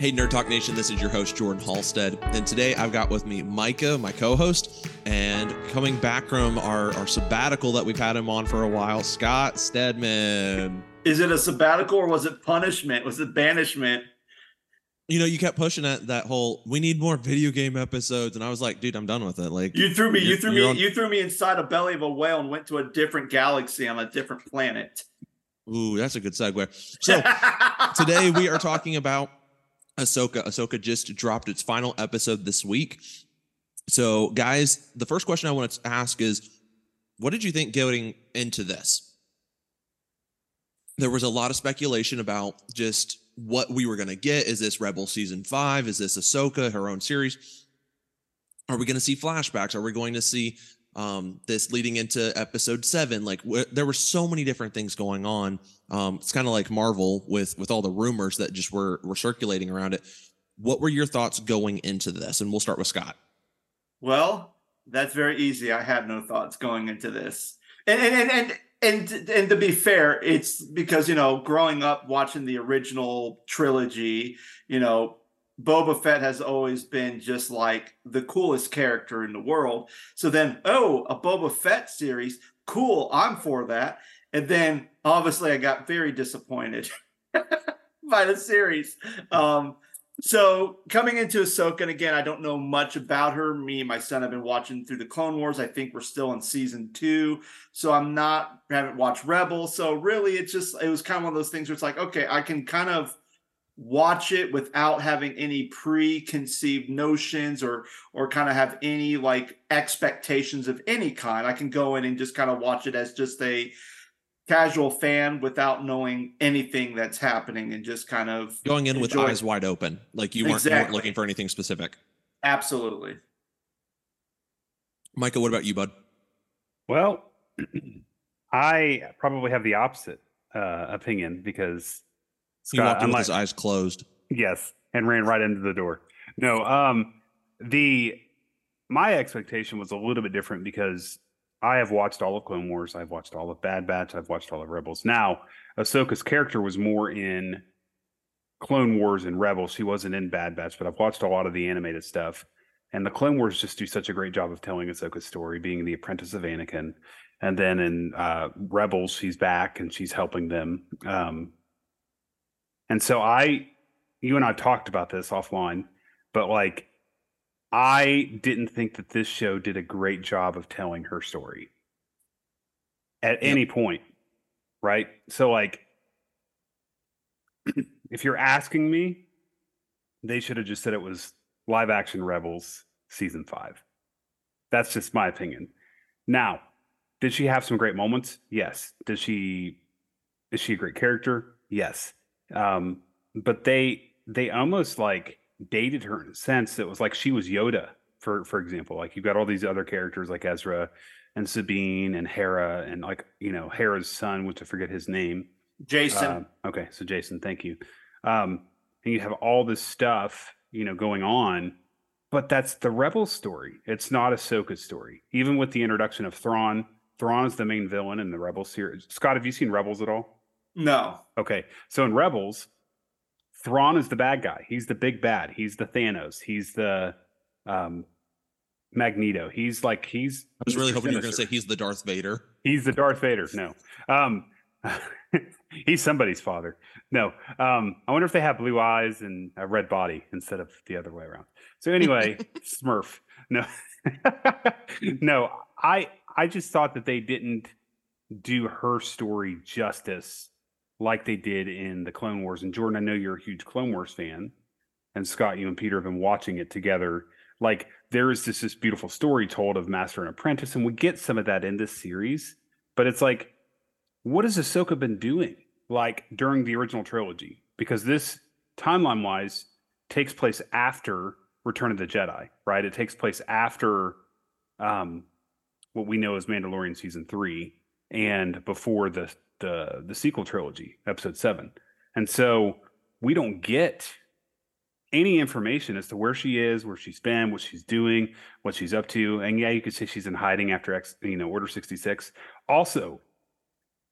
Hey, Nerd Talk Nation, this is your host, Jordan Halstead. And today I've got with me Micah, my co host, and coming back from our, our sabbatical that we've had him on for a while, Scott Stedman. Is it a sabbatical or was it punishment? Was it banishment? You know, you kept pushing at that whole we need more video game episodes, and I was like, dude, I'm done with it. Like you threw me, you threw me, on... you threw me inside a belly of a whale and went to a different galaxy on a different planet. Ooh, that's a good segue. So today we are talking about Ahsoka. Ahsoka just dropped its final episode this week. So, guys, the first question I want to ask is what did you think going into this? There was a lot of speculation about just what we were going to get. Is this Rebel season five? Is this Ahsoka, her own series? Are we going to see flashbacks? Are we going to see um, this leading into episode seven. Like wh- there were so many different things going on. Um, it's kind of like Marvel with with all the rumors that just were were circulating around it. What were your thoughts going into this? And we'll start with Scott. Well, that's very easy. I had no thoughts going into this, and and and. and and, and to be fair, it's because you know, growing up watching the original trilogy, you know, Boba Fett has always been just like the coolest character in the world. So then, oh, a Boba Fett series, cool, I'm for that. And then obviously I got very disappointed by the series. Um, so coming into Ahsoka, and again, I don't know much about her. Me and my son have been watching through the Clone Wars. I think we're still in season two, so I'm not haven't watched Rebel. So really, it's just it was kind of one of those things where it's like, okay, I can kind of watch it without having any preconceived notions or or kind of have any like expectations of any kind i can go in and just kind of watch it as just a casual fan without knowing anything that's happening and just kind of going in with eyes wide open like you weren't, exactly. you weren't looking for anything specific absolutely Michael, what about you bud well i probably have the opposite uh, opinion because Scott, he walked in with his eyes closed. Yes, and ran right into the door. No, um, the my expectation was a little bit different because I have watched all of Clone Wars, I've watched all of Bad Batch, I've watched all of Rebels. Now, Ahsoka's character was more in Clone Wars and Rebels. She wasn't in Bad Batch, but I've watched a lot of the animated stuff. And the Clone Wars just do such a great job of telling Ahsoka's story, being the apprentice of Anakin. And then in uh, Rebels, she's back and she's helping them. Um, and so I, you and I talked about this offline, but like, I didn't think that this show did a great job of telling her story at yep. any point. Right. So, like, if you're asking me, they should have just said it was live action Rebels season five. That's just my opinion. Now, did she have some great moments? Yes. Did she, is she a great character? Yes. Um, but they they almost like dated her in a sense that was like she was Yoda, for for example. Like you've got all these other characters like Ezra and Sabine and Hera and like you know Hera's son, which I forget his name. Jacen. Uh, okay, so Jacen, thank you. Um, and you have all this stuff, you know, going on, but that's the Rebel story. It's not Ahsoka's story. Even with the introduction of Thrawn, Thrawn is the main villain in the Rebel series. Scott, have you seen Rebels at all? No. Okay. So in Rebels, Thrawn is the bad guy. He's the big bad. He's the Thanos. He's the um, Magneto. He's like he's. I was really hoping you were going to say he's the Darth Vader. He's the Darth Vader. No, um, he's somebody's father. No, um, I wonder if they have blue eyes and a red body instead of the other way around. So anyway, Smurf. No, no. I I just thought that they didn't do her story justice like they did in the Clone Wars. And Jordan, I know you're a huge Clone Wars fan, and Scott, you and Peter have been watching it together. Like there is this this beautiful story told of Master and Apprentice, and we get some of that in this series. But it's like, what has Ahsoka been doing like during the original trilogy? Because this timeline wise takes place after Return of the Jedi, right? It takes place after um, what we know as Mandalorian season three and before the the the sequel trilogy, episode seven. And so we don't get any information as to where she is, where she's been, what she's doing, what she's up to. And yeah, you could say she's in hiding after X, you know, Order 66. Also,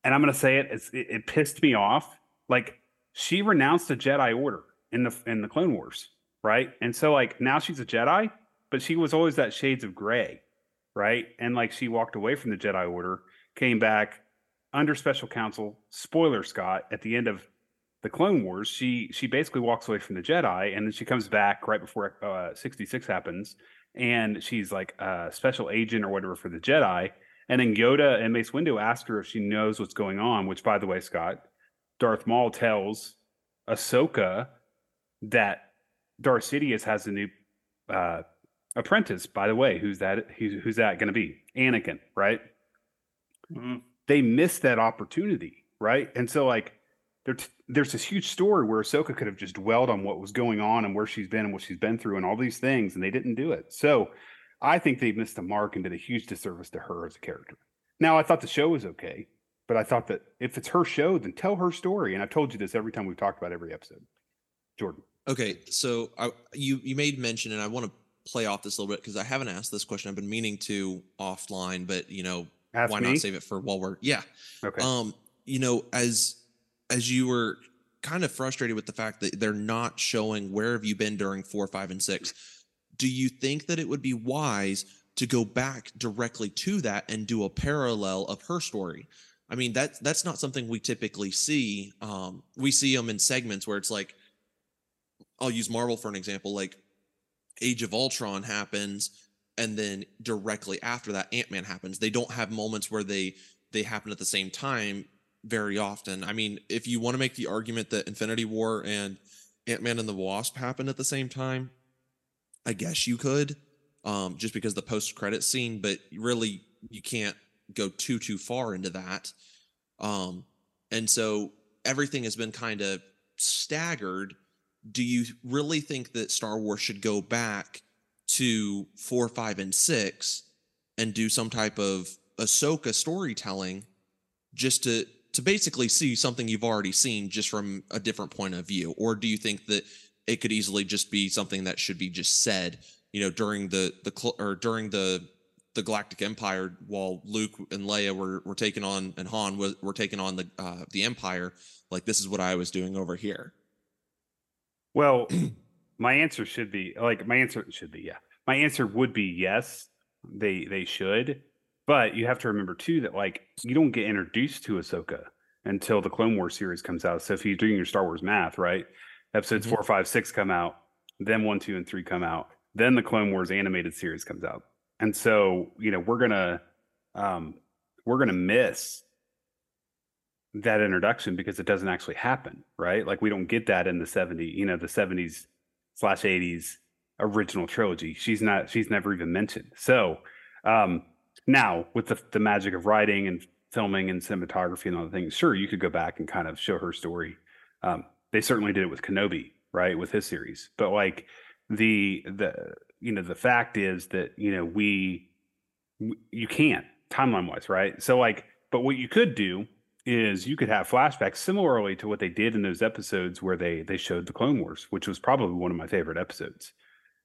and I'm going to say it, it, it pissed me off. Like she renounced the Jedi Order. in the in the Clone Wars, right? And so like now she's a Jedi, but she was always that shades of gray, right? And like she walked away from the Jedi Order, came back under special counsel. Spoiler, Scott, at the end of the Clone Wars, she she basically walks away from the Jedi, and then she comes back right before uh, sixty six happens, and she's like a special agent or whatever for the Jedi. And then Yoda and Mace Windu ask her if she knows what's going on. Which, by the way, Scott, Darth Maul tells Ahsoka that Darth Sidious has a new uh, apprentice. By the way, who's that? Who's, who's that going to be? Anakin, right? Mm-hmm. They missed that opportunity, right? And so, like, there there's this huge story where Ahsoka could have just dwelled on what was going on and where she's been and what she's been through and all these things, and they didn't do it. So, I think they missed a mark and did a huge disservice to her as a character. Now, I thought the show was okay, but I thought that if it's her show, then tell her story. And I've told you this every time we've talked about every episode. Jordan. Okay, so I, you you made mention, and I want to play off this a little bit because I haven't asked this question. I've been meaning to offline, but you know, Ask why me? not save it for while we're yeah. Okay. Um, you know, as as you were kind of frustrated with the fact that they're not showing where have you been during four, five, and six, do you think that it would be wise to go back directly to that and do a parallel of her story? I mean, that's that's not something we typically see. Um, we see them in segments where it's like, I'll use Marvel for an example, like Age of Ultron happens, and then directly after that, Ant Man happens. They don't have moments where they they happen at the same time very often. I mean, if you want to make the argument that Infinity War and Ant Man and the Wasp happened at the same time, I guess you could, um, just because the post credit scene. But really, you can't go too too far into that. Um, and so everything has been kind of staggered. Do you really think that Star Wars should go back to four, five, and six and do some type of Ahsoka storytelling just to to basically see something you've already seen just from a different point of view? Or do you think that it could easily just be something that should be just said, you know, during the the cl- or during the the Galactic Empire while Luke and Leia were were taking on and Han was were taking on the uh, the Empire. Like this is what I was doing over here. Well, my answer should be like my answer should be yeah. My answer would be yes. They they should, but you have to remember too that like you don't get introduced to Ahsoka until the Clone Wars series comes out. So if you're doing your Star Wars math, right? Episodes Mhm. four, five, six come out, then one, two, and three come out, then the Clone Wars animated series comes out, and so you know we're gonna um we're gonna miss that introduction because it doesn't actually happen, right? Like we don't get that in the 70, you know, the 70s slash 80s original trilogy. She's not, she's never even mentioned. So um now with the the magic of writing and filming and cinematography and other things, sure, you could go back and kind of show her story. Um, they certainly did it with Kenobi, right, with his series. But like the the you know the fact is that you know we you can't timeline wise, right? So like, but what you could do is you could have flashbacks similarly to what they did in those episodes where they they showed the Clone Wars, which was probably one of my favorite episodes.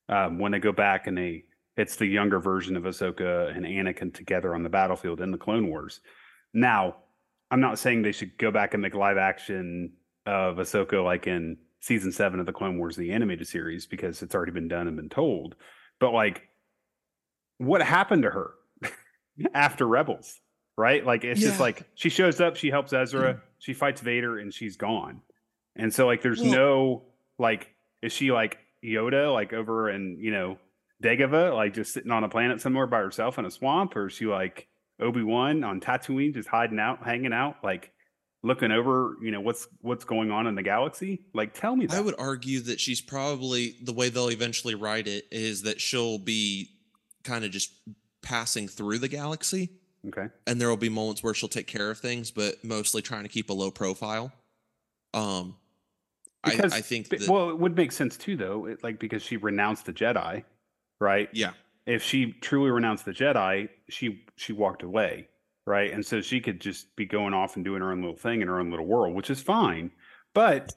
Um, when they go back and they it's the younger version of Ahsoka and Anakin together on the battlefield in the Clone Wars. Now, I'm not saying they should go back and make live action of Ahsoka like in season seven of the Clone Wars, the animated series, because it's already been done and been told. But like, what happened to her after Rebels? Right? Like, it's just like she shows up, she helps Ezra, she fights Vader, and she's gone. And so, like, there's Well- no like, is she like Yoda, like over in you know Dagobah, like just sitting on a planet somewhere by herself in a swamp, or is she like Obi Wan on Tatooine, just hiding out, hanging out, like looking over, you know, what's what's going on in the galaxy? Like, tell me that. I would argue that she's probably the way they'll eventually write it is that she'll be kind of just passing through the galaxy okay. and there will be moments where she'll take care of things but mostly trying to keep a low profile um I, Because I think that well, it would make sense too, though, it, like because she renounced the Jedi, right? yeah If she truly renounced the Jedi, she she walked away, right? And so she could just be going off and doing her own little thing in her own little world, which is fine. But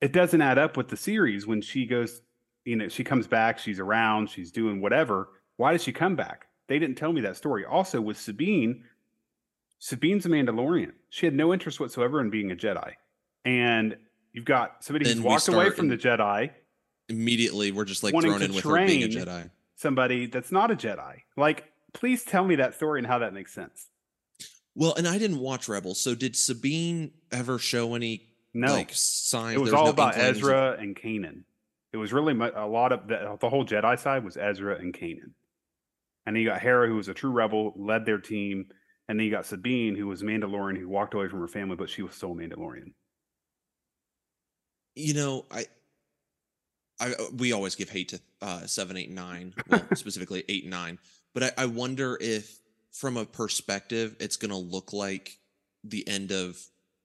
it doesn't add up with the series when she goes, you know, she comes back, she's around, she's doing whatever. Why does she come back? They didn't tell me that story. Also, with Sabine, Sabine's a Mandalorian. She had no interest whatsoever in being a Jedi. And you've got somebody who's Then we walked away from the Jedi, Immediately, we're just like thrown in with her being a Jedi. somebody that's not a Jedi. Like, please tell me that story and how that makes sense. Well, and I didn't watch Rebels, so did Sabine ever show any No, like signs? it was all no about Ezra and Kanan. It was really a lot of the, the whole Jedi side was Ezra and Kanan. And then you got Hera, who was a true rebel, led their team. And then you got Sabine, who was Mandalorian, who walked away from her family, but she was still a Mandalorian. you know, I, I we always give hate to uh, seven, eight, nine. Well, specifically eight and nine. But I, I wonder if, from a perspective, it's going to look like the end of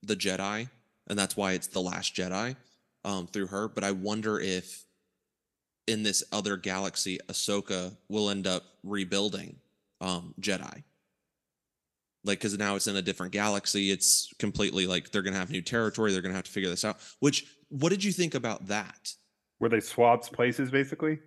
the Jedi, and that's why it's the Last Jedi um, through her. But I wonder if in this other galaxy, Ahsoka will end up rebuilding um, Jedi. Like, because now it's in a different galaxy. It's completely like they're going to have new territory. They're going to have to figure this out. Which, what did you think about that? Where they swapped places, basically.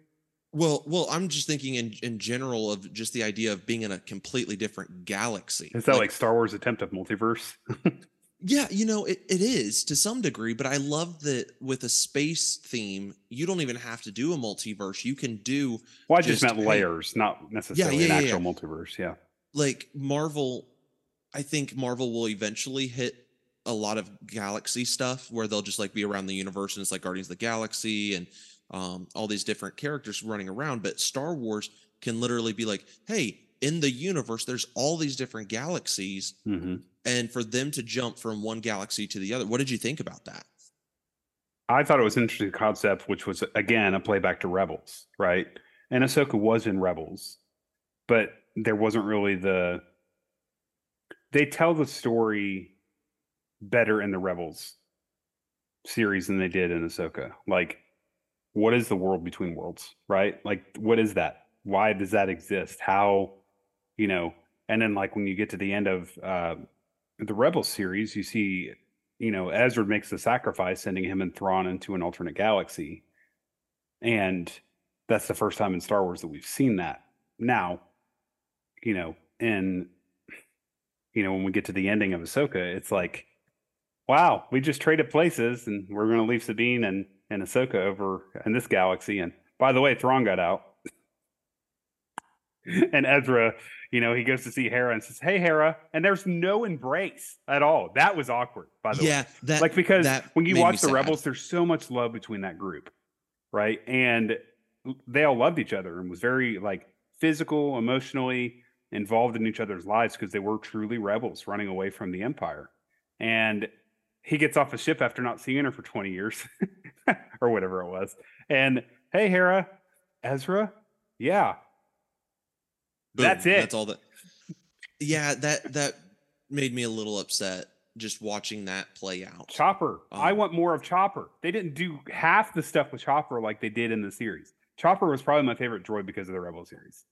Well, well, I'm just thinking in in general of just the idea of being in a completely different galaxy. Is that like, Star Wars attempt of multiverse? yeah, you know, it, it is to some degree, but I love that with a space theme, you don't even have to do a multiverse. You can do Well, I just, Just, meant layers, not necessarily yeah, an yeah, actual yeah. multiverse. Yeah. like Marvel. I think Marvel will eventually hit a lot of galaxy stuff where they'll just like be around the universe and it's like Guardians of the Galaxy and um, all these different characters running around. But Star Wars can literally be like, hey, in the universe, there's all these different galaxies. hmm and for them to jump from one galaxy to the other what did you think about that I thought it was an interesting concept, which was again a playback to Rebels, right? And Ahsoka was in Rebels, but there wasn't really the. They tell the story better in the Rebels series than they did in Ahsoka. Like, what is the world between worlds, right? Like, what is that? Why does that exist? How, you know? And then, like, when you get to the end of uh, the Rebel series, you see you know, Ezra makes the sacrifice, sending him and Thrawn into an alternate galaxy. And that's the first time in Star Wars that we've seen that. Now, you know, and you know, when we get to the ending of Ahsoka, it's like, wow, we just traded places and we're gonna leave Sabine and, and Ahsoka over in this galaxy. And by the way, Thrawn got out. and Ezra, you know, he goes to see Hera and says, Hey Hera, and there's no embrace at all. That was awkward, by the way. yeah like because when you watch the sad. rebels there's so much love between that group right? And they all loved each other and was very like physical emotionally involved in each other's lives because they were truly rebels running away from the empire. And he gets off a ship after not seeing her for 20 years or whatever it was. And hey hera ezra? Yeah Boom, that's it that's all that yeah that that made me a little upset just watching that play out Chopper. I Um, want more of Chopper. They didn't do half the stuff with Chopper like they did in the series. Chopper was probably my favorite droid because of the Rebel series.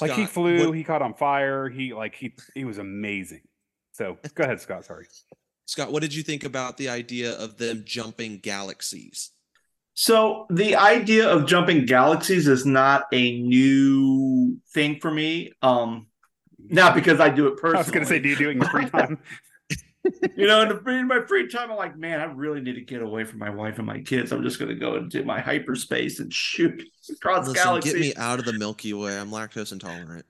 like he flew, what- he caught on fire, he like he he was amazing. So go ahead, Scott. Sorry. Scott, what did you think about the idea of them jumping galaxies? So the idea of jumping galaxies is not a new thing for me. Um, not because I do it personally. I was gonna say, do you do it in your free time? you know, in, the, in my free time, I'm like, man, I really need to get away from my wife and my kids. I'm just going to go into my hyperspace and shoot across Listen, galaxies. get me out of the Milky Way. I'm lactose intolerant.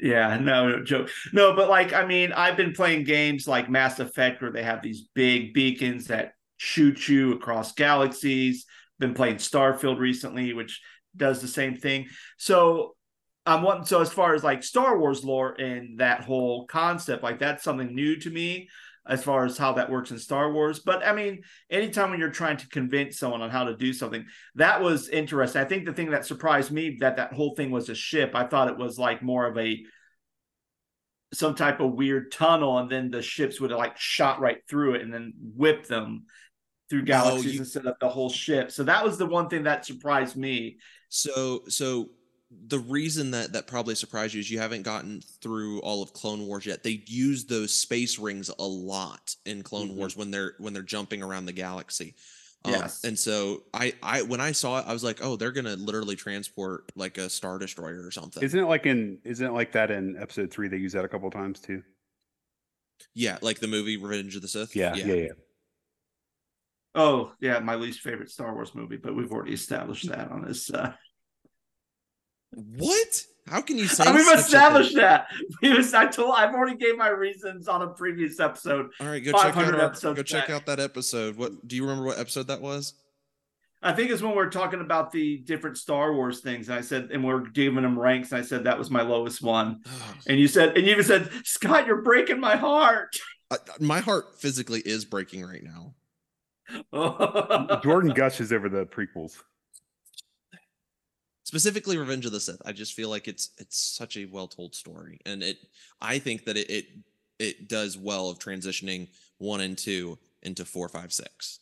Yeah, no, no joke. No, but like, I mean, I've been playing games like Mass Effect where they have these big beacons that shoot you across galaxies. Been playing Starfield recently, which does the same thing. So I'm wanting so as far as like Star Wars lore and that whole concept, like that's something new to me as far as how that works in Star Wars. But I mean, anytime when you're trying to convince someone on how to do something, that was interesting. I think the thing that surprised me that that whole thing was a ship. I thought it was like more of a some type of weird tunnel, and then the ships would have like shot right through it and then whip them through galaxies you- instead of the whole ship. So that was the one thing that surprised me. So so the reason that that probably surprised you is you haven't gotten through all of Clone Wars yet. They use those space rings a lot in Clone Mhm. Wars when they're when they're jumping around the galaxy. Um, Yes. and so I I when I saw it, I was like, oh, they're gonna literally transport like a star destroyer or something. Isn't it like in isn't it like that in episode three? They use that a couple times too. yeah, like the movie Revenge of the Sith. Yeah, yeah, yeah. Oh yeah, my least favorite Star Wars movie, but we've already established that on this. Uh... What? How can you say? we've established that. We've, I told. I've already gave my reasons on a previous episode. All right, go check out our, go check out that episode. What do you remember? What episode that was? I think it's when we are talking about the different Star Wars things. And I said, and we are giving them ranks. And I said that was my lowest one. and you said, and you even said, Scott, you're breaking my heart. Uh, my heart physically is breaking right now. Jordan gushes over the prequels. Specifically, Revenge of the Sith. I just feel like it's it's such a well told story, and it. I think that it, it it does well of transitioning one and two into four, five, six.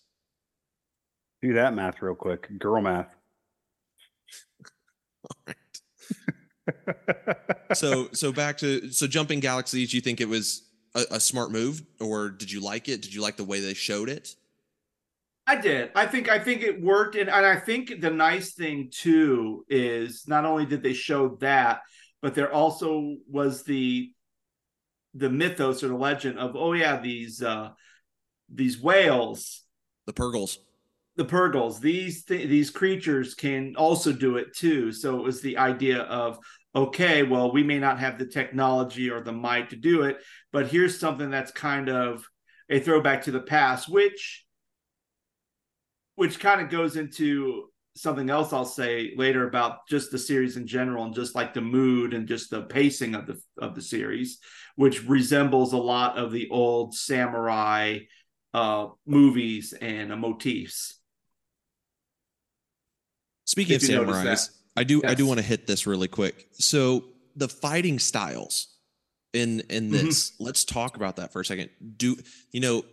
Do that math real quick. Girl math. so so back to so jumping galaxies. You think it was a, a, smart move, or did you like it? Did you like the way they showed it? I did. I think I think it worked, and, and I think the nice thing too is not only did they show that, but there also was the the mythos or the legend of oh yeah these uh these whales. The purrgils the purrgils these th- these creatures can also do it too. So it was the idea of okay well we may not have the technology or the might to do it but here's something that's kind of a throwback to the past which which kind of goes into something else I'll say later about just the series in general and just like the mood and just the pacing of the of the series which resembles a lot of the old samurai uh movies and uh, motifs Speaking of samurais, I do yes. I do want to hit this really quick. So the fighting styles in in mm-hmm. this, mm-hmm. let's talk about that for a second. Do you know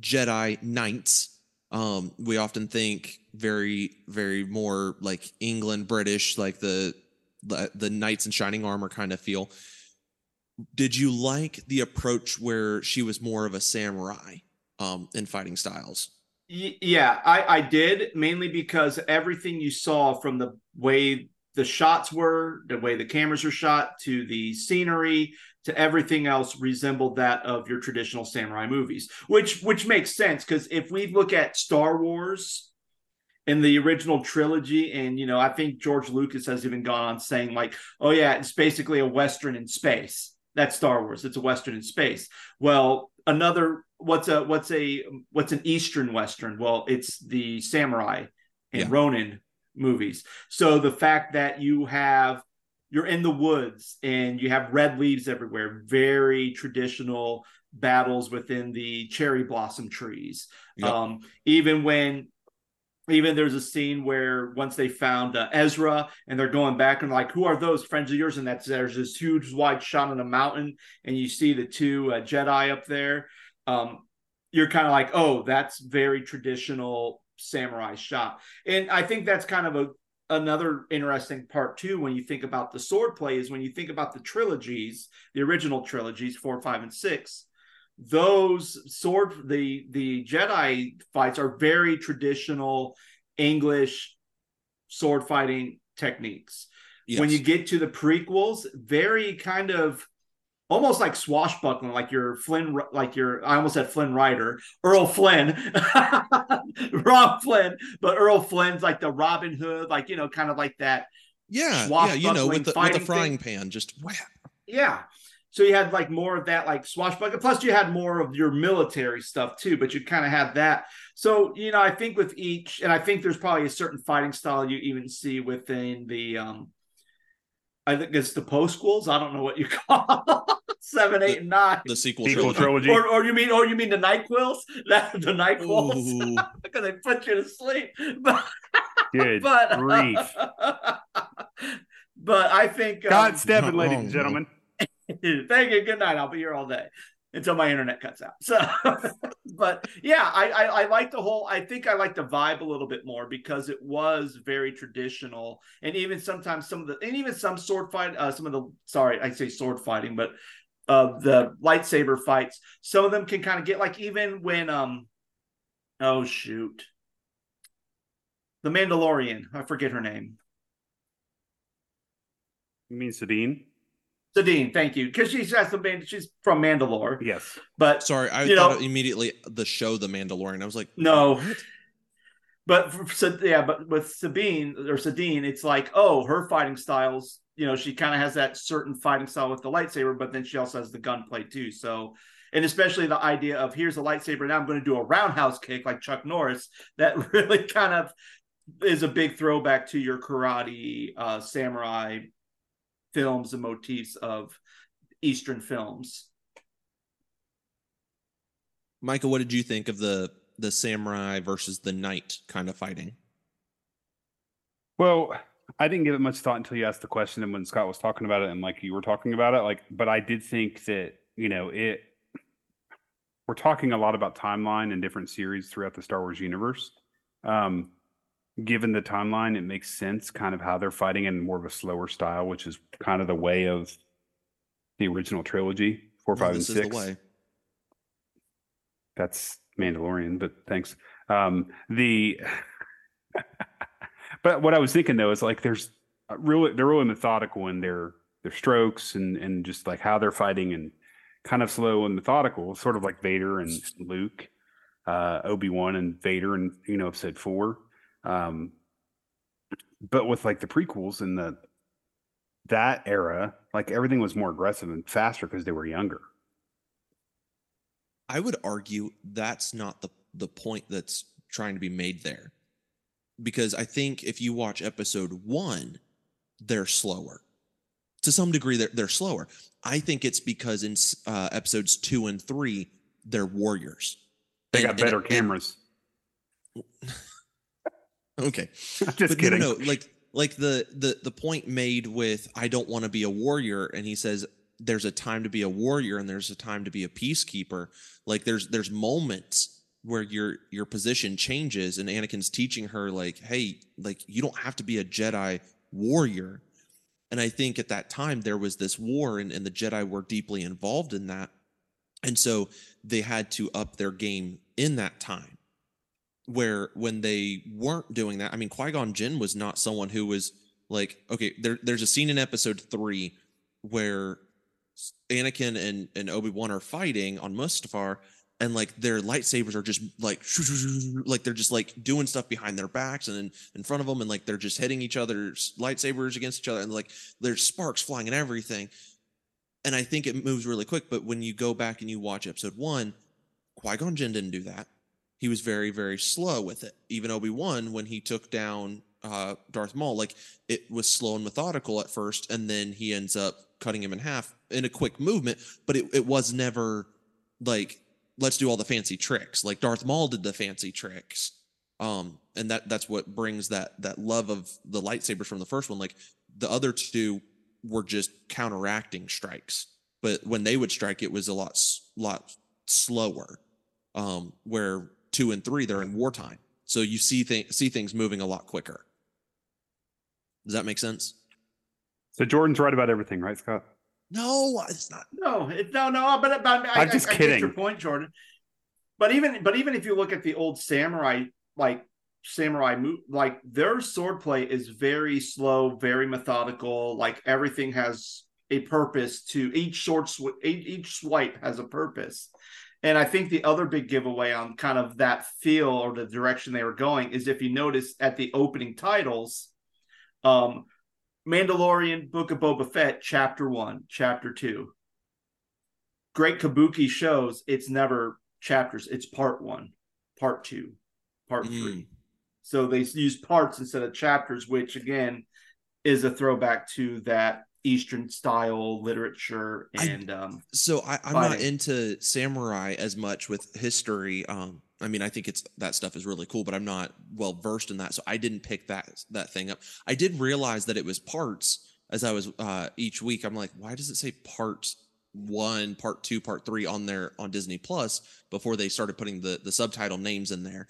Jedi knights? Um, we often think very very more like England British, like the the, the knights in shining armor kind of feel. Did you like the approach where she was more of a samurai um, in fighting styles? Yeah, I, I did mainly because everything you saw from the way the shots were, the way the cameras were shot, to the scenery, to everything else resembled that of your traditional samurai movies, which which makes sense because if we look at Star Wars in the original trilogy, and you know, I think George Lucas has even gone on saying like, "Oh yeah, it's basically a western in space." That's Star Wars. It's a western in space. Well, another what's a what's a what's an eastern western well it's the samurai and yeah. ronin movies so the fact that you have you're in the woods and you have red leaves everywhere very traditional battles within the cherry blossom trees yep. um, even when even there's a scene where once they found uh, Ezra and they're going back and like, who are those friends of yours? And that's there's this huge wide shot on a mountain, and you see the two uh, Jedi up there. Um, you're kind of like, oh, that's very traditional samurai shot, and I think that's kind of a another interesting part too when you think about the sword play is when you think about the trilogies, the original trilogies, four, five, and six those sword the the Jedi fights are very traditional English sword fighting techniques. Yes. When you get to the prequels, very kind of almost like swashbuckling, like your Flynn, like your I almost said Flynn Rider, Errol Flynn, Rob Flynn, but Errol Flynn's like the Robin Hood, like you know, kind of like that. Yeah, yeah, you know, with the with the frying thing. pan, just whap. Yeah, so you had like more of that, like swashbuckling. Plus, you had more of your military stuff too, but you kind of had that. So you know, I think with each, and I think there's probably a certain fighting style you even see within the. um I think it's the post schools. I don't know what you call seven, eight, and nine. The sequel, sequel trilogy. Or, or you mean, or you mean the Nyquils? That the Nyquils because they put you to sleep. But, Good but, grief. but I think um, God stepping, ladies and gentlemen. Thank you. Good night. I'll be here all day until my internet cuts out. So, but yeah, I, I, I like the whole. I think I like the vibe a little bit more because it was very traditional, and even sometimes some of the, and even some sword fight, uh, some of the sorry, I say sword fighting, but uh, the lightsaber fights, some of them can kind of get like even when um, oh shoot, the Mandalorian, I forget her name. You mean Sabine? Sabine, thank you, because she's has some. She's from Mandalore, Yes. but Sorry, I You thought know- immediately the show The Mandalorian. I was like, No. what? But for, so yeah, but with Sabine or Sadine, it's like, oh, her fighting styles. You know, she kind of has that certain fighting style with the lightsaber, but then she also has the gunplay too. So, and especially the idea of here's a lightsaber, now I'm going to do a roundhouse kick like Chuck Norris. That really kind of is a big throwback to your karate, uh, samurai films and motifs of Eastern films. Michael, what did you think of the the samurai versus the knight kind of fighting? Well, I didn't give it much thought until you asked the question and when Scott was talking about it and like you were talking about it. Like, but I did think that, you know, it we're talking a lot about timeline and different series throughout the Star Wars universe. Um, given the timeline, it makes sense kind of how they're fighting in more of a slower style, which is kind of the way of the original trilogy, four, five, and six that's Mandalorian, but thanks. Um, the but what I was thinking though is like there's really they're really methodical in their their strokes and and just like how they're fighting and kind of slow and methodical, sort of like Vader and Luke, uh, Obi Wan and Vader and you know episode four. Um, but with like the prequels and the that era, like everything was more aggressive and faster because they were younger. I would argue that's not the the point that's trying to be made there. Because I think if you watch episode 1, they're slower. To some degree they're they're slower. I think it's because in uh, episodes 2 and 3 they're warriors. They And- got better and- cameras. okay. Just but kidding. no, no, like like the the the point made with I don't want to be a warrior, and he says there's a time to be a warrior and there's a time to be a peacekeeper. Like there's there's moments where your your position changes, and Anakin's teaching her like, hey, like you don't have to be a Jedi warrior. And I think at that time there was this war, and, and the Jedi were deeply involved in that. And so they had to up their game in that time where when they weren't doing that, I mean, Qui Gon Jinn was not someone who was like, okay, there, there's a scene in episode three where Anakin and, and Obi Wan are fighting on Mustafar, and like their lightsabers are just like, like they're just like doing stuff behind their backs and in, in front of them, and like they're just hitting each other's lightsabers against each other, and like there's sparks flying and everything. And I think it moves really quick, but when you go back and you watch episode one, Qui Gon Jinn didn't do that he was very very slow with it even obi-wan when he took down uh, darth maul like it was slow and methodical at first and then he ends up cutting him in half in a quick movement but it, it was never like let's do all the fancy tricks like darth maul did the fancy tricks um and that that's what brings that that love of the lightsabers from the first one like the other two were just counteracting strikes but when they would strike it was a lot lot slower um, where two and three they're in wartime, so you see th- see things moving a lot quicker. Does that make sense? So Jordan's right about everything, right, Scott? No, it's not. No, it, no, no. But, but I, I'm just I, I get your point, Jordan. But even but even if you look at the old samurai, like samurai move, like their swordplay is very slow, very methodical. Like everything has a purpose to each sword. Sw- each, each swipe has a purpose. And I think the other big giveaway on kind of that feel or the direction they were going is if you notice at the opening titles, um, Mandalorian, Book of Boba Fett, Chapter One, Chapter Two. Great Kabuki shows it's never chapters; it's Part One, Part Two, Part Mm. Three. So they use parts instead of chapters, which again is a throwback to that Eastern style literature I- and um, So I, I'm not into samurai as much with history. Um, I mean, I think it's that stuff is really cool, but I'm not well versed in that, so I didn't pick that that thing up. I did realize that it was parts as I was uh, each week. I'm like, why does it say part one, part two, part three on there on Disney Plus before they started putting the the subtitle names in there?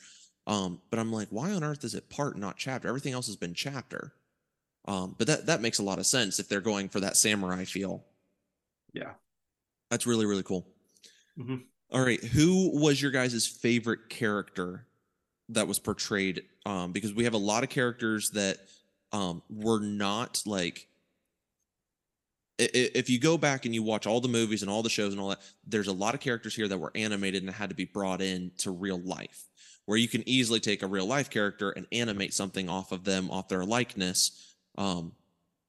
Um, but I'm like, why on earth is it part, not chapter? Everything else has been chapter. Um, but that that makes a lot of sense if they're going for that samurai feel. Yeah. That's really, really cool. Mhm. All right. Who was your guys' favorite character that was portrayed? Um, because we have a lot of characters that um were not like if you go back and you watch all the movies and all the shows and all that, there's a lot of characters here that were animated and had to be brought in to real life, where you can easily take a real life character and animate something off of them, off their likeness. Um,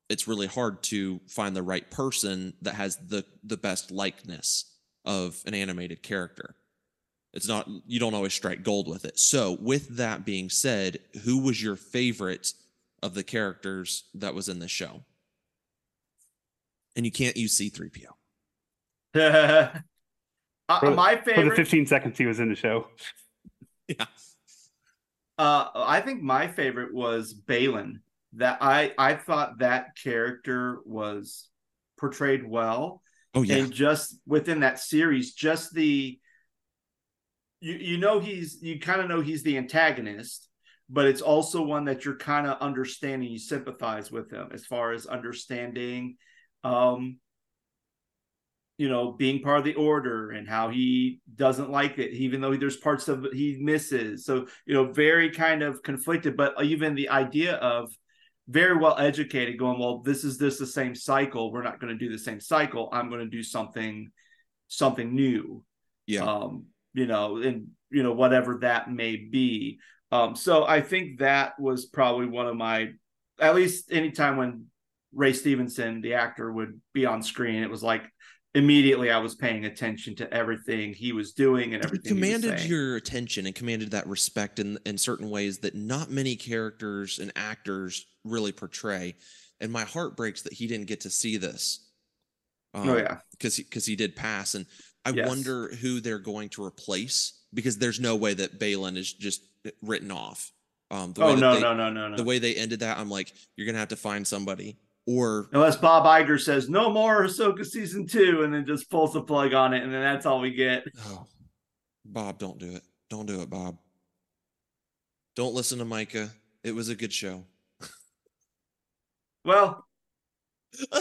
it's really hard to find the right person that has the the best likeness of an animated character. It's not you don't always strike gold with it. So, with that being said, who was your favorite of the characters that was in the show? And you can't use C3PO. Uh, For the- my For the 15 seconds he was in the show. Yeah. Uh, I think my favorite was Baylan. That I I thought that character was portrayed well, Oh yeah. and just within that series, just the you you know he's you kind of know he's the antagonist, but it's also one that you're kind of understanding. You sympathize with him as far as understanding, um, you know, being part of the order and how he doesn't like it, even though there's parts of he misses. So, you know, very kind of conflicted, but even the idea of very well educated going, well, this is this the same cycle. We're not going to do the same cycle. I'm going to do something, something new. yeah. Um, you know, and you know, whatever that may be. Um, so I think that was probably one of my at least anytime when Ray Stevenson, the actor, would be on screen, it was like immediately I was paying attention to everything he was doing and he everything. he was commanded your attention and commanded that respect in in certain ways that not many characters and actors really portray. And my heart breaks that he didn't get to see this. Um, oh yeah. because because he, did pass, and I Yes. wonder who they're going to replace because there's no way that Baylan is just written off. Um, the Oh no, they, no, no, no, no. the way they ended that, I'm like, you're gonna have to find somebody or Unless Bob Iger says no more Ahsoka season two, and then just pulls the plug on it, and then that's all we get. oh, Bob, don't do it, don't do it, Bob. Don't listen to Micah. It was a good show. Well,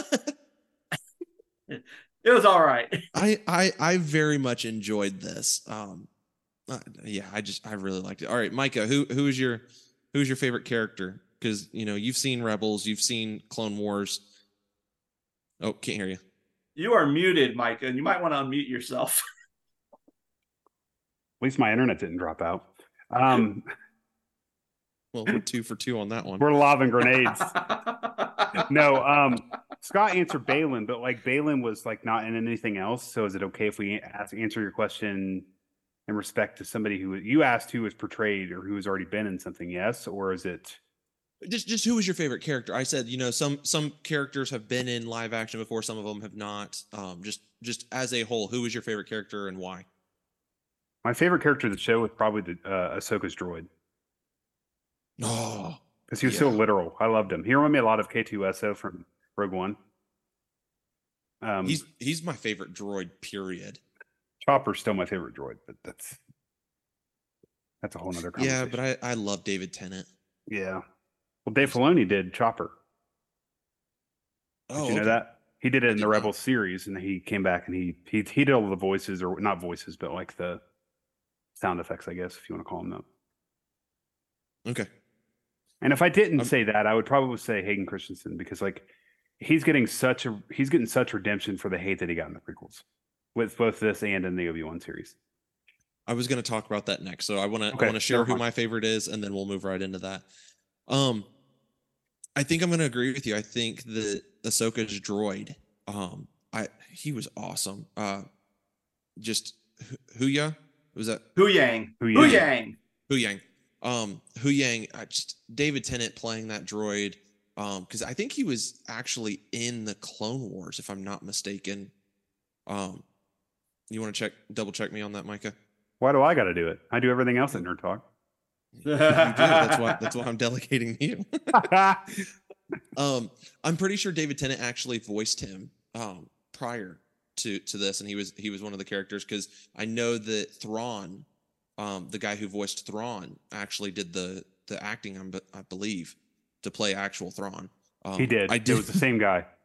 it was all right. I I I very much enjoyed this. Um, uh, yeah, I just I really liked it. All right, Micah, who who is your who's your favorite character? Because you know you've seen Rebels, you've seen Clone Wars. Oh, can't hear you. You are muted, Micah, and you might want to unmute yourself. At least my internet didn't drop out. Um, Well, we're two for two on that one. we're lobbing grenades. no, um, Scott answered Baylan, but like Baylan was like not in anything else. So is it okay if we ask, answer your question in respect to somebody who you asked who was portrayed or who has already been in something? Yes, or is it? Just just who was your favorite character? I said you know some some characters have been in live action before, some of them have not. Um, just just as a whole, who was your favorite character and why? My favorite character of the show was probably the uh, Ahsoka's droid Oh, because he was so literal. I loved him. He reminded me a lot of K2SO from Rogue One. Um, he's he's my favorite droid. Period. Chopper's still my favorite droid, but that's that's a whole other conversation. Yeah, but I I love David Tennant. yeah. Well, Dave Filoni did Chopper. Did Oh, you know that? He did it in the. Rebel series, and he came back and he he he did all the voices, or not voices, but like the sound effects, I guess, if you want to call them that. Okay. And if I didn't Um, say that, I would probably say Hayden Christensen because like he's getting such a he's getting such redemption for the hate that he got in the prequels with both this and in the Obi Wan series. I was going to talk about that next, so I want to Okay, I want to share who my favorite is, and then we'll move right into that. Um, I think I'm going to agree with you. I think that Ahsoka's droid, um, I he was awesome. Uh, just Hu- Huya was that Huyang. Hu Huyang. Yang. Huyang? Um, Huyang. I just David Tennant playing that droid. Um, because I think he was actually in the Clone Wars, if I'm not mistaken. Um, you want to check, double check me on that, Micah? Why do I got to do it? I do everything else at Nerd Talk. You do. That's why. That's why I'm delegating you. um, I'm pretty sure David Tennant actually voiced him um, prior to to this, and he was he was one of the characters because I know that Thrawn, um, the guy who voiced Thrawn, actually did the the acting. I'm, I believe to play actual Thrawn. Um, he did. I did. It was the same guy.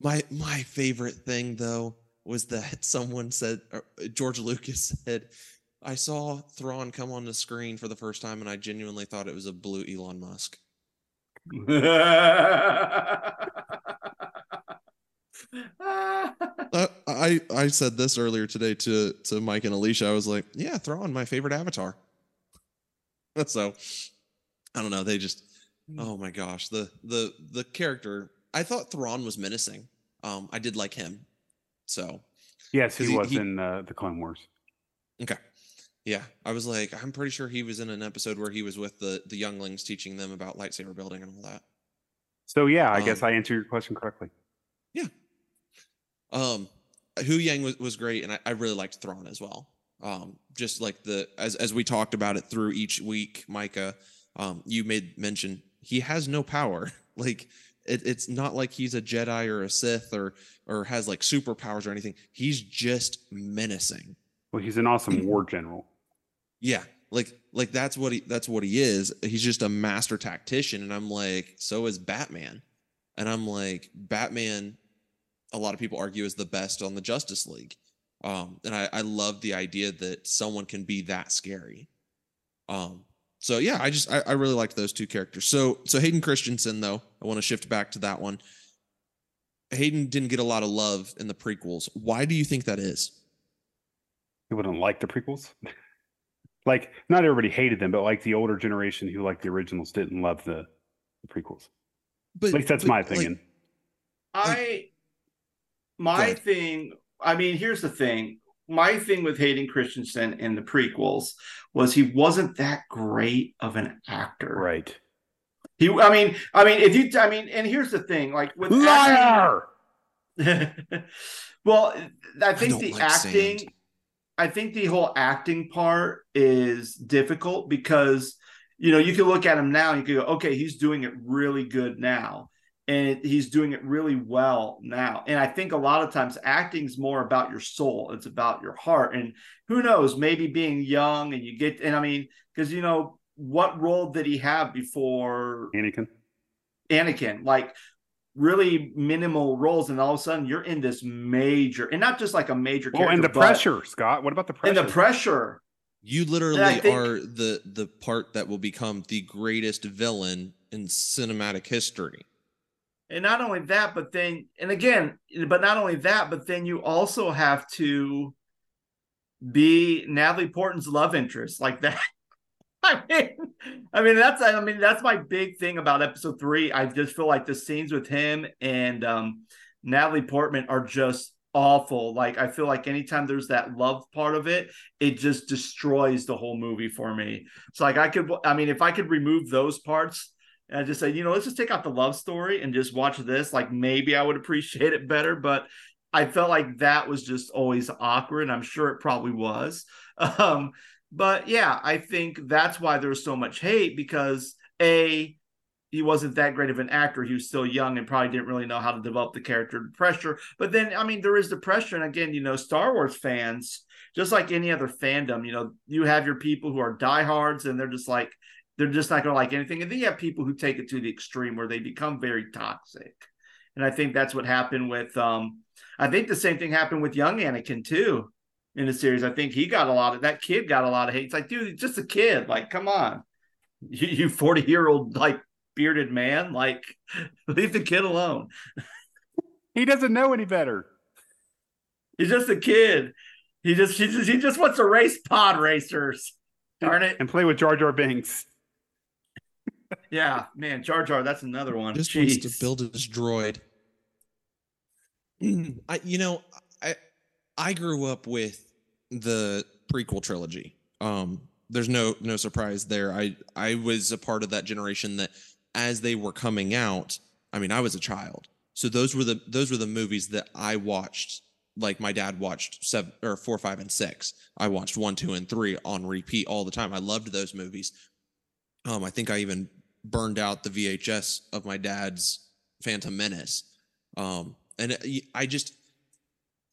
My my favorite thing though was that someone said or George Lucas said, "I saw Thrawn come on the screen for the first time, and I genuinely thought it was a blue Elon Musk." Uh, I I said this earlier today to to Mike and Alicia. I was like, yeah, Thrawn, my favorite avatar. so I don't know. They just oh my gosh, the the the character. I thought Thrawn was menacing. Um, I did like him. So Yes, he, He- was he- in uh, the Clone Wars. okay. Yeah, I was like, I'm pretty sure he was in an episode where he was with the the younglings teaching them about lightsaber building and all that. So yeah, I guess Um, I answered your question correctly. Yeah. Um, Huyang was, was great, and I, I really liked Thrawn as well. Um, just like the as as we talked about it through each week, Micah, um, you made mention he has no power. like it, it's not like he's a Jedi or a Sith or or has like superpowers or anything. He's just menacing. Well, he's an awesome war general. Yeah, like like that's what he that's what he is. He's just a master tactician, and I'm like, so is Batman, and I'm like, Batman. A lot of people argue is the best on the Justice League, um, and I I love the idea that someone can be that scary. Um, so yeah, I just I, I really liked those two characters. So so Hayden Christensen though, I want to shift back to that one. Hayden didn't get a lot of love in the prequels. Why do you think that is? He wouldn't like the prequels. like, not everybody hated them, but like the older generation who liked the originals didn't love the, the prequels. But At least that's but, my like, opinion. I my thing. I mean, here's the thing. My thing with Hayden Christensen in the prequels was he wasn't that great of an actor. right. He. I mean. I mean, if you. I mean, and here's the thing. Like with acting- Liar! well, I think don't the like acting, sand. I think the whole acting part is difficult because you know you can look at him now and you can go, okay, he's doing it really good now, and he's doing it really well now. And I think a lot of times acting's more about your soul; it's about your heart. And who knows, maybe being young and you get, and I mean, because you know what role did he have before Anakin. Anakin, like really minimal roles, and all of a sudden you're in this major, and not just like a major Oh, and the but- pressure, Scott. What about the pressure? and the pressure. You literally think- are the the part that will become the greatest villain in cinematic history. And not only that, but then, and again, but not only that, but then you also have to be Natalie Portman's love interest like that. I mean, I mean that's I mean that's my big thing about episode three. I just feel like the scenes with him and um, Natalie Portman are just awful. Like I feel like anytime there's that love part of it, it just destroys the whole movie for me. So like I could, I mean, if I could remove those parts and I just say, you know, let's just take out the love story and just watch this, like maybe I would appreciate it better. But I felt like that was just always awkward. and I'm sure it probably was. Um, but yeah, I think that's why there's so much hate because a he wasn't that great of an actor. He was still young and probably didn't really know how to develop the character and pressure. But then, I mean, there is the pressure. And again, you know, Star Wars fans, just like any other fandom, you know, you have your people who are diehards and they're just like, they're just not going to like anything. And then you have people who take it to the extreme where they become very toxic. And I think that's what happened with, um, I think the same thing happened with young Anakin too in the series. I think he got a lot of that kid got a lot of hate. It's like, dude, he's just a kid. Like, come on. You, you 40 year old, like, bearded man, like, leave the kid alone. he doesn't know any better. He's just a kid. He just, he just, he just wants to race pod racers. Darn it. And play with Jar Jar Binks. Yeah, man, Jar Jar, that's another one. Just wants to build his droid. I you know, I I grew up with the prequel trilogy. Um there's no no surprise there. I I was a part of that generation that as they were coming out, I mean, I was a child. So those were the those were the movies that I watched like my dad watched seven or four, five, and six. I watched one, two, and three on repeat all the time. I loved those movies. Um, I think I even burned out the VHS of my dad's Phantom Menace. Um, and I just,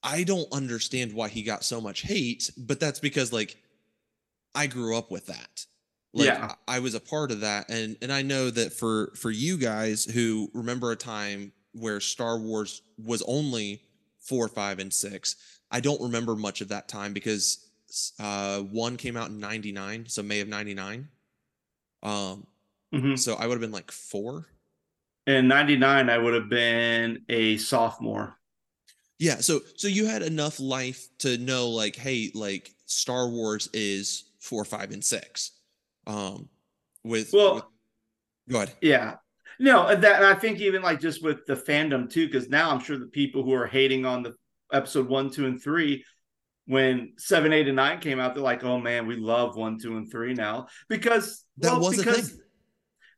I don't understand why he got so much hate, but that's because like I grew up with that. Like Yeah. I I was a part of that, and and I know that for for you guys who remember a time where Star Wars was only four, five, and six, I don't remember much of that time because uh, one came out in '99, so May of '99. Um, Mhm. so I would have been like four. In 99, I would have been a sophomore. Yeah, so so you had enough life to know like, hey, like Star Wars is four, five, and six. Um with Well- with- go ahead. Yeah. No, that and I think even like just with the fandom too, because now I'm sure the people who are hating on the episode one, two, and three, when seven, eight, and nine came out, they're like, "Oh man, we love one, two, and three now," because That well, was a because thing.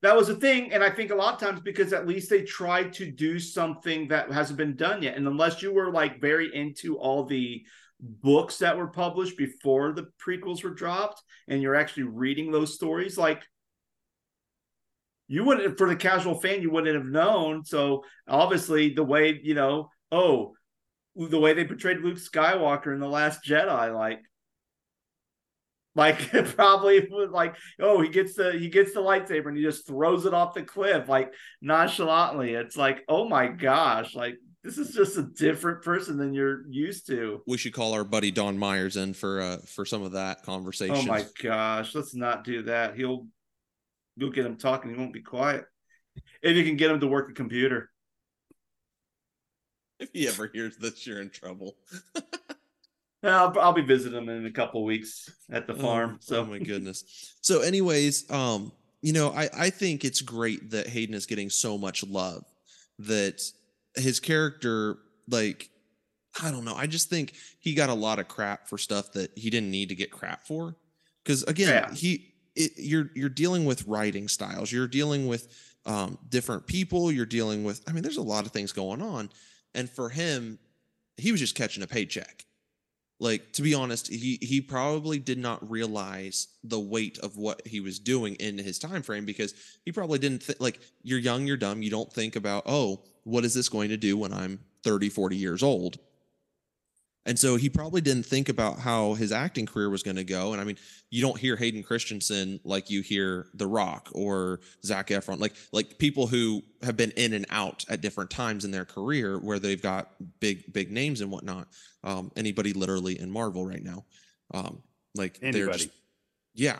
That was a thing, and I think a lot of times because at least they tried to do something that hasn't been done yet, and unless you were like very into all the books that were published before the prequels were dropped, and you're actually reading those stories, like you wouldn't for the casual fan you wouldn't have known. So obviously the way you know oh the way they portrayed luke skywalker in the last jedi like like it probably was like oh he gets the he gets the lightsaber and he just throws it off the cliff like nonchalantly. It's like oh my gosh like this is just a different person than you're used to. We should call our buddy Don Myers in for uh for some of that conversation. oh my gosh let's not do that. He'll you'll get him talking. He won't be quiet. If you can get him to work a computer. If he ever hears this, you're in trouble. Yeah, I'll, I'll be visiting him in a couple weeks at the farm. Oh, so oh my goodness. So, anyways, um, you know, I I think it's great that Hayden is getting so much love. That his character, like, I don't know. I just think he got a lot of crap for stuff that he didn't need to get crap for. Because again, Yeah. he it, you're you're dealing with writing styles. You're dealing with um, different people. You're dealing with. I mean, there's a lot of things going on, and for him, he was just catching a paycheck like to be honest he he probably did not realize the weight of what he was doing in his time frame because he probably didn't think like you're young you're dumb you don't think about oh what is this going to do when i'm 30 40 years old and so he probably didn't think about how his acting career was going to go. And I mean, you don't hear Hayden Christensen like you hear The Rock or Zac Efron, like like people who have been in and out at different times in their career where they've got big big names and whatnot. Um, anybody literally in Marvel right now, um, like they're Anybody. just yeah.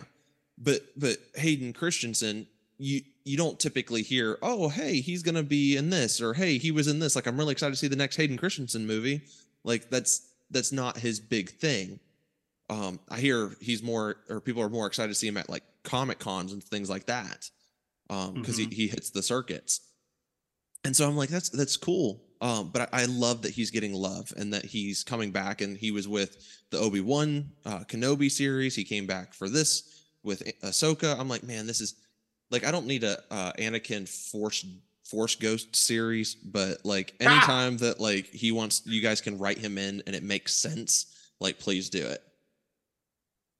But but Hayden Christensen, you you don't typically hear, oh hey, he's gonna be in this, or hey, he was in this. Like I'm really excited to see the next Hayden Christensen movie. Like that's that's not his big thing. Um, I hear he's more, or people are more excited to see him at like comic cons and things like that, um, because he he hits the circuits. And so I'm like, that's that's cool. Um, but I, I love that he's getting love and that he's coming back. And he was with the Obi Wan uh, Kenobi series. He came back for this with Ahsoka. I'm like, man, this is like I don't need a uh, Anakin Force Force Ghost series, but like anytime that like he wants, you guys can write him in and it makes sense. Like, please do it.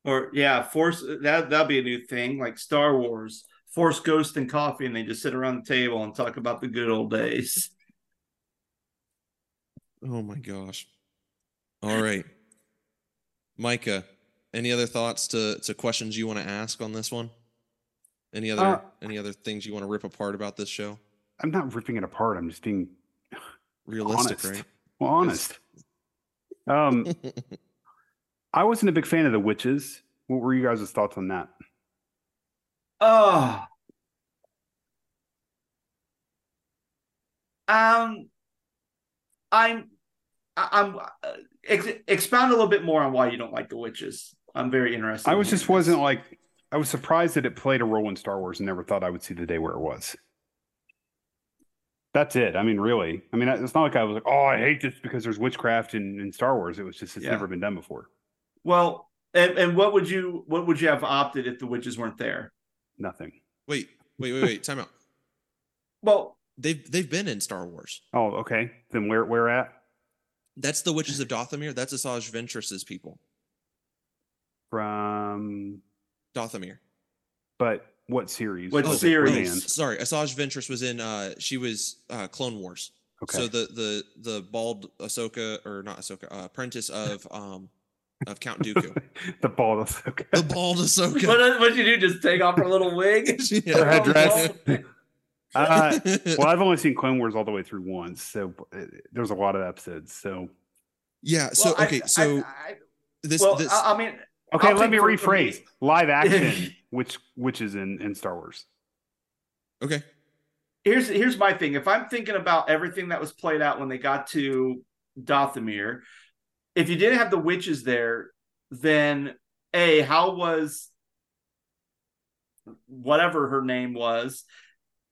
or yeah, force that that'll be a new thing like Star Wars. Force Ghost and coffee, and they just sit around the table and talk about the good old days. Oh my gosh. All right, Micah. Any other thoughts to to questions you want to ask on this one? Any other Uh, any other things you want to rip apart about this show? I'm not ripping it apart. I'm just being Realistic, honest. right? Well, honest. Um. I wasn't a big fan of the witches. What were you guys' thoughts on that? Oh. Um, I'm, I- I'm. Uh, ex- expound a little bit more on why you don't like the witches. I'm very interested. I in was just wasn't like I was surprised that it played a role in Star Wars and never thought I would see the day where it was. That's it. I mean, really. I mean, it's not like I was like, oh, I hate this because there's witchcraft in, in Star Wars. It was just it's Yeah. never been done before. Well, and, and what would you what would you have opted if the witches weren't there? Nothing. wait, wait, wait, wait. Time out. Well, They've they've been in Star Wars. Oh, okay. Then where where at? That's the Witches of Dathomir. That's Asajj Ventress's people. From Dathomir. but what series? What was it series? planned? Sorry, Asajj Ventress was in. uh She was uh Clone Wars. Okay. So the the the bald Ahsoka or not Ahsoka, uh, apprentice of um of Count Dooku. the bald Okay. the bald Ahsoka. what what you do? Just take off her little wig? Yeah. Her headdress. Uh, well, well, I've only seen Clone Wars all the way through once, so uh, there's a lot of episodes. So yeah. So Well, okay. I- So I, this well, this I, I mean, okay, I'll let me think for- for me- rephrase. Live action, which which is in in Star Wars. okay. here's here's my thing. If I'm thinking about everything that was played out when they got to Dathomir. If you didn't have the witches there, then a how was whatever her name was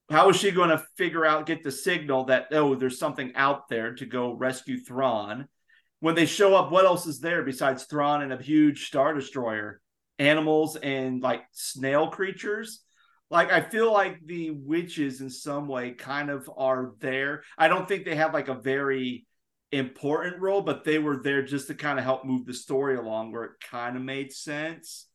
how was she going to figure out get the signal that oh there's something out there to go rescue Thrawn when they show up what else is there besides Thrawn and a huge star destroyer animals and like snail creatures like I feel like the witches in some way kind of are there I don't think they have like a very important role but they were there just to kind of help move the story along where it kind of made sense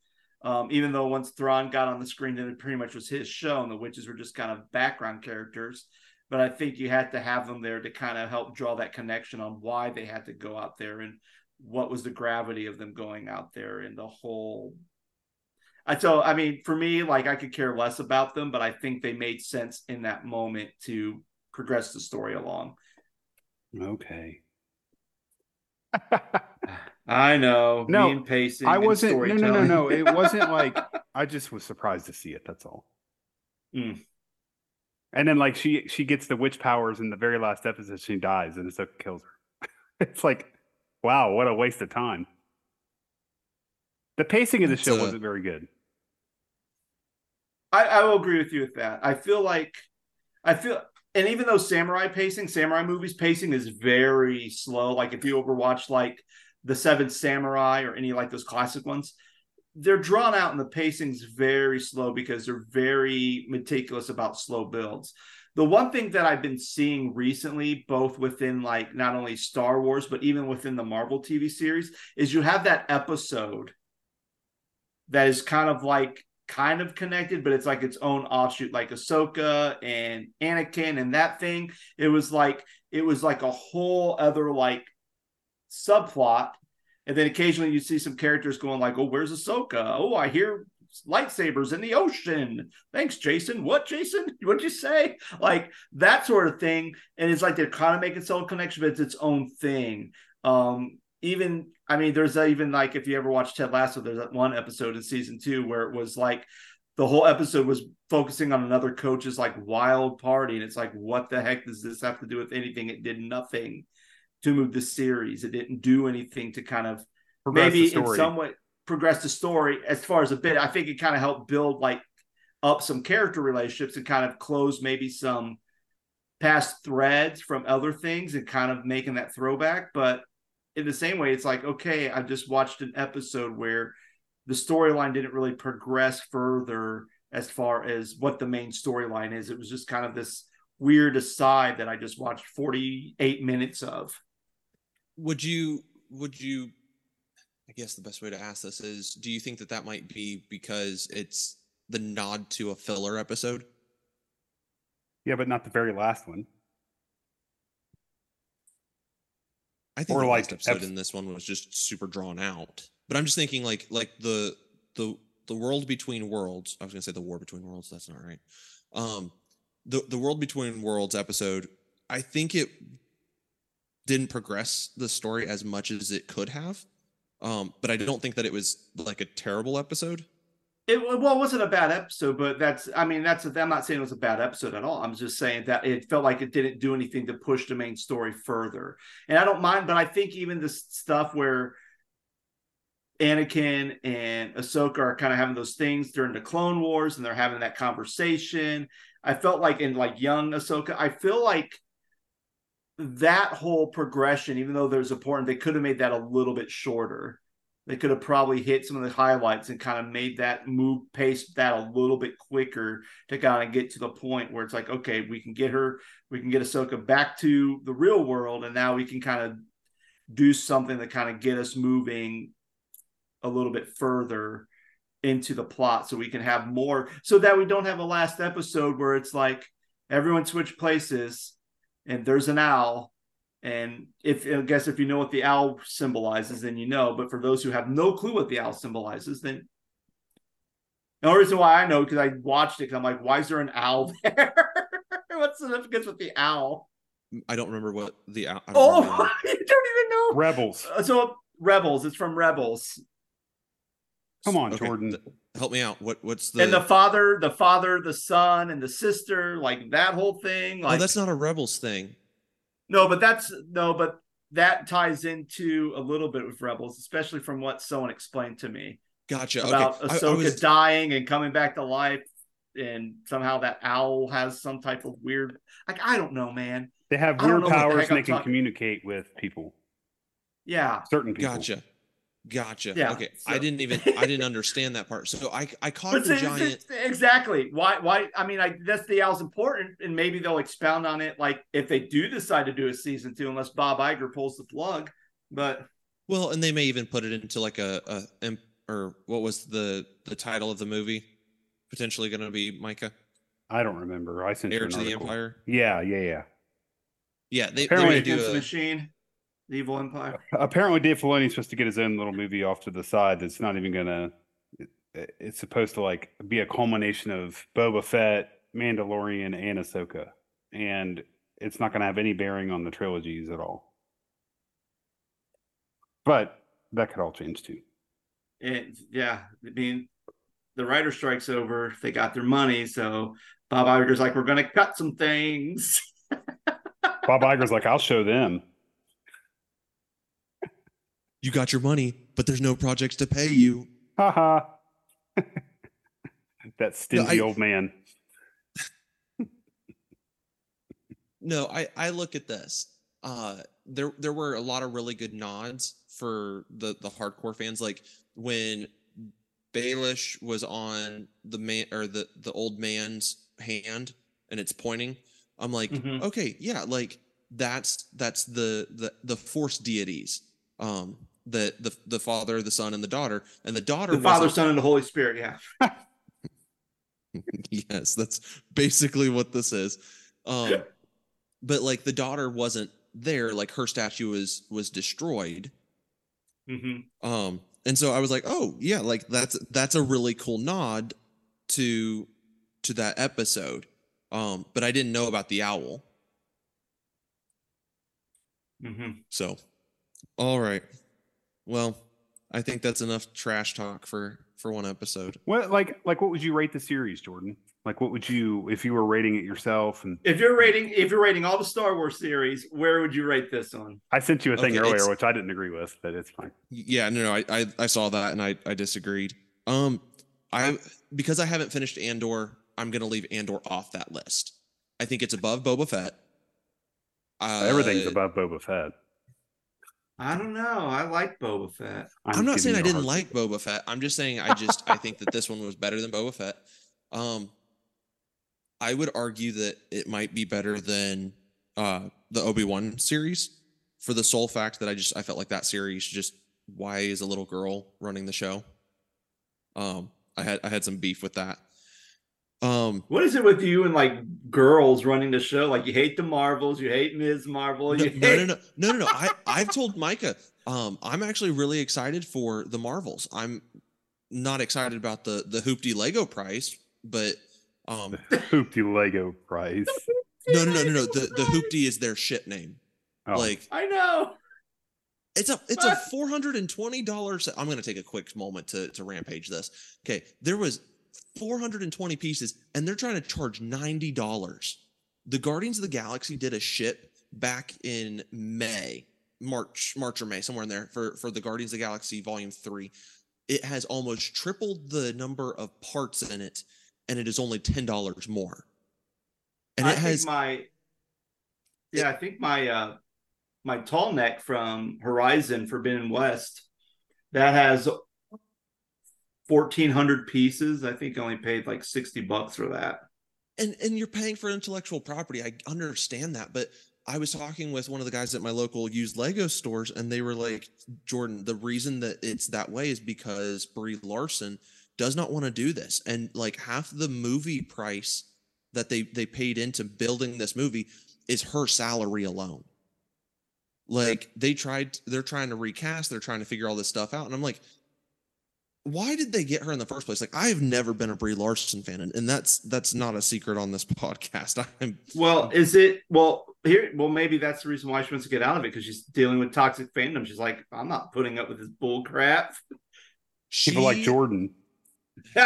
um, even though once Thrawn got on the screen, then it pretty much was his show, and the witches were just kind of background characters. But I think you had to have them there to kind of help draw that connection on why they had to go out there and what was the gravity of them going out there and the whole. I so I mean, for me, like I could care less about them, but I think they made sense in that moment to progress the story along. Okay. I know. No, mean pacing. I wasn't. No, no, no, no. It wasn't like I just was surprised to see it. That's all. Mm. And then like she she gets the witch powers in the very last episode. She dies and Ahsoka kills her. it's like, wow, what a waste of time. The pacing of the show uh, wasn't very good. I, I will agree with you with that. I feel like I feel and even though samurai pacing, samurai movies pacing is very slow. Like if you overwatch like the Seventh Samurai or any like those classic ones, they're drawn out and the pacing's very slow because they're very meticulous about slow builds. The one thing that I've been seeing recently, both within like not only Star Wars, but even within the Marvel TV series, is you have that episode that is kind of like kind of connected, but it's like its own offshoot, like Ahsoka and Anakin and that thing. It was like it was like a whole other like subplot. And then occasionally you see some characters going like, "Oh, where's Ahsoka? Oh, I hear lightsabers in the ocean. Thanks, Jacen. What, Jacen? What'd you say? Like that sort of thing. And it's like they're kind of making some connection, but it's its own thing. Um, even I mean, there's even like if you ever watch Ted Lasso, there's that one episode in season two where it was like the whole episode was focusing on another coach's like wild party, and it's like, what the heck does this have to do with anything? It did nothing to move the series. It didn't do anything to kind of Progress maybe in some way progress the story as far as a bit. I think it kind of helped build like up some character relationships and kind of close maybe some past threads from other things and kind of making that throwback. But in the same way, it's like, okay, I just watched an episode where the storyline didn't really progress further as far as what the main storyline is. It was just kind of this weird aside that I just watched 48 minutes of. would you would you i guess the best way to ask this is do you think that that might be because it's the nod to a filler episode Yeah, but not the very last one. I think Or like episode in this one was just super drawn out. But i'm just thinking like like the the the world between worlds i was gonna say the war between worlds that's not right. Um the the world between worlds episode i think it didn't progress the story as much as it could have. Um but i don't think that it was like a terrible episode It well, it wasn't a bad episode, but that's I mean that's I'm not saying it was a bad episode at all. I'm just saying that it felt like it didn't do anything to push the main story further. And I don't mind, but I think even the stuff where Anakin and Ahsoka are kind of having those things during the Clone Wars and they're having that conversation. I felt like in like young Ahsoka, I feel like that whole progression, even though there's important, they could have made that a little bit shorter they could have probably hit some of the highlights and kind of made that move pace that a little bit quicker to kind of get to the point where it's like, okay, we can get her, we can get Ahsoka back to the real world, and now we can kind of do something to kind of get us moving a little bit further into the plot so we can have more so that we don't have a last episode where it's like everyone switched places and there's an owl and if I guess if you know what the owl symbolizes, then you know. But for those who have no clue what the owl symbolizes, then the only reason why I know because I watched it. 'cause I'm like, why is there an owl there? What's the significance with the owl? I don't remember what the. I don't Oh, remember. you don't even know. Rebels. Uh, So Rebels, it's from Rebels, Come on, Okay, Jordan. help me out. What what's the? and the father, the father, the son, and the sister, like that whole thing. Like oh, that's not a rebels thing. No, but that's no, but that ties into a little bit with Rebels, especially from what someone explained to me Gotcha. about okay. I- I Ahsoka was- dying and coming back to life, and somehow that owl has some type of weird. Like I don't know, man. They have weird know what the powers heck and I'm they can talking- communicate with people, Yeah, certain people. Gotcha. Gotcha. Yeah, Okay. I didn't even I didn't understand that part. So I I caught but the see, giant see, exactly why why I mean I that's the owl's important, and maybe they'll expound on it like if they do decide to do a season two, unless Bob Iger pulls the plug. But well, and they may even put it into like a, a or what was the the title of the movie? Potentially going to be Micah, I don't remember. I sent you Heir to the article. Empire. Yeah, yeah, yeah. Yeah, they, Apparently- they're Against the do a machine, the evil empire. Apparently, Dave Filoni's supposed to get his own little movie off to the side. That's not even gonna. it- It's supposed to like be a culmination of Boba Fett, Mandalorian, and Ahsoka, and it's not gonna have any bearing on the trilogies at all. But that could all change too. And yeah, I mean, the writer strike's over. They got their money, so Bob Iger's like, "We're going to cut some things." Bob Iger's like, I'll show them. You got your money, but there's no projects to pay you. Ha ha. that stingy I- old man. No, I I look at this. Uh there there were a lot of really good nods for the the hardcore fans like when Baylan was on the man or the the old man's hand and it's pointing. I'm like, Mhm. okay, yeah, like that's that's the the the force deities. Um the the the father, the son and the daughter and the daughter the Father, Son, and the Holy Spirit. Yeah. yes, that's basically what this is. Um, but like the daughter wasn't there; like her statue was was destroyed. Mm-hmm. Um, and so I was like, oh yeah, like that's that's a really cool nod to to that episode. Um, but I didn't know about the owl. Mm-hmm. So, all right. Well, I think that's enough trash talk for for one episode. What like like what would you rate the series, Jordan? Like what would you if you were rating it yourself? And If you're rating, if you're rating all the Star Wars series, where would you rate this one? I sent you a thing Okay, earlier, which I didn't agree with, but it's fine. Yeah, no, no, I, I, I saw that and I, I disagreed. Um, I because I haven't finished Andor, I'm gonna leave Andor off that list. I think it's above Boba Fett. Uh, Everything's above Boba Fett. I don't know. I like Boba Fett. I'm, not saying I didn't hard- like Boba Fett. I'm just saying I just I think that this one was better than Boba Fett. Um, I would argue that it might be better than uh the Obi Wan series for the sole fact that I just I felt like that series just why is a little girl running the show. Um, I had I had some beef with that. Um, What is it with you and like girls running the show? Like you hate the Marvels, you hate Ms. Marvel. no, You no, hate... no, no, no, no, no. I I've told Micah, um, I'm actually really excited for the Marvels. I'm not excited about the the hoopty Lego price, but um, Hoopty Lego prize. no, no, no, no, no. The the hoopty is their ship name. Oh, Like I know. it's a it's a four hundred and twenty dollars. I'm gonna take a quick moment to to rampage this. Okay, there was 420 pieces, and they're trying to charge ninety dollars. The Guardians of the Galaxy did a ship back in May, March, March or May, somewhere in there for for the Guardians of the Galaxy Volume Three. It has almost tripled the number of parts in it, and it is only ten dollars more. And I it has my yeah, I think my uh my tall neck from Horizon Forbidden West that has fourteen hundred pieces. I think I only paid like sixty bucks for that. and and you're paying for intellectual property i understand that but i was talking with one of the guys at my local used lego stores and they were like jordan the reason that it's that way is because brie larson does not want to do this and like half the movie price that they they paid into building this movie is her salary alone like they tried they're trying to recast they're trying to figure all this stuff out and i'm like why did they get her in the first place? Like, I have never been a Brie Larson fan, and, and that's that's not a secret on this podcast. I'm Well, is it well here? Well, maybe that's the reason why she wants to get out of it because she's dealing with toxic fandom. She's like, I'm not putting up with this bull crap. She, people like she- Jordan. you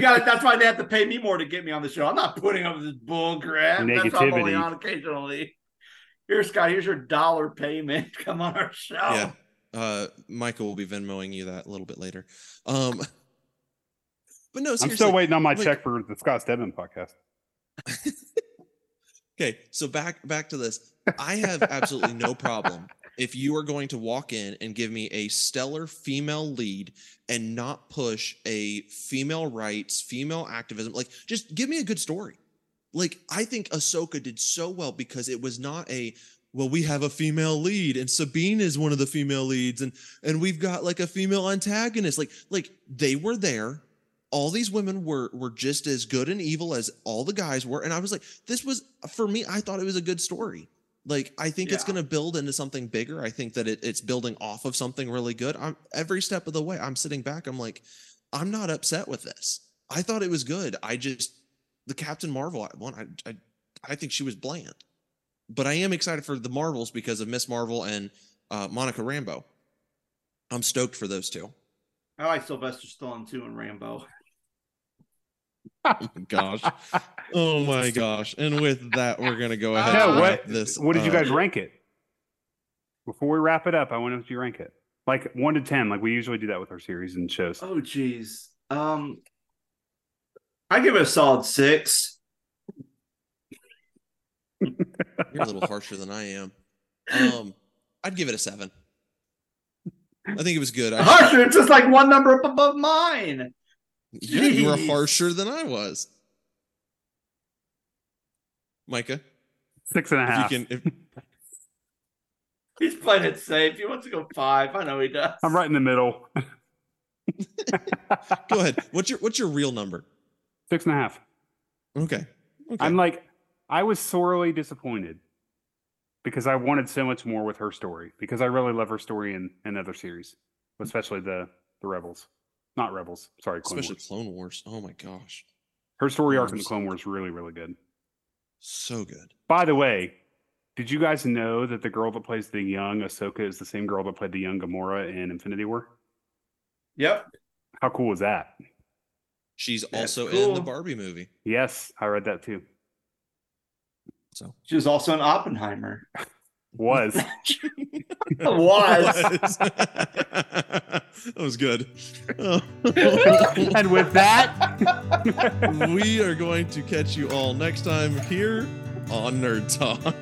got it. That's why they have to pay me more to get me on the show. I'm not putting up with this bull crap. That's why I'm only Negativity. on occasionally. Here, Scott, here's your dollar payment. Come on our show. Yeah. Uh, Michael will be Venmoing you that a little bit later. Um, but no, I'm still waiting on my like- check for the Scott Stedman podcast. Okay, so back back to this. I have absolutely no problem if you are going to walk in and give me a stellar female lead and not push a female rights, female activism. Like, just give me a good story. Like, I think Ahsoka did so well because it was not a well, we have a female lead and Sabine is one of the female leads, and and we've got like a female antagonist. Like, like they were there. All these women were were just as good and evil as all the guys were, and I was like, this was for me. I thought it was a good story. Like, I think it's going to build into something bigger. I think that it, it's building off of something really good. I'm every step of the way. I'm sitting back. I'm like, I'm not upset with this. I thought it was good. I just the Captain Marvel one. I I, I think she was bland, but I am excited for the Marvels because of Miss Marvel and uh, Monica Rambeau. I'm stoked for those two. I like Sylvester Stallone too and Rambo. Oh my gosh. Oh my gosh. And with that, we're gonna go ahead no, and what wrap this. what did you guys rank it? Before we wrap it up, I want to you rank it. Like one to ten, like we usually do that with our series and shows. Oh, geez. Um, I give it a solid six. You're a little harsher than I am. Um, I'd give it a seven. I think it was good. I, Harsher, it's just like one number up above mine. yeah, you were harsher than I was. Micah, six and a half. if you can, if, He's playing it safe. He wants to go five. I know he does. I'm right in the middle. go ahead. What's your what's your real number? Six and a half. Okay. Okay. I'm like, I was sorely disappointed because I wanted so much more with her story because I really love her story in, another series, especially the the Rebels, not Rebels. Sorry, Clone especially Wars. Clone Wars. Oh my gosh, Her story arc in the Clone Wars is really really good. so good. By the way, did you guys know that the girl that plays the young Ahsoka is the same girl that played the young Gamora in Infinity War? Yep. How cool is that? She's That's also in the. Barbie movie. Yes, I read that too. So She was also an Oppenheimer. Was Was. that was good. And with that, we are going to catch you all next time here on Nerd Talk.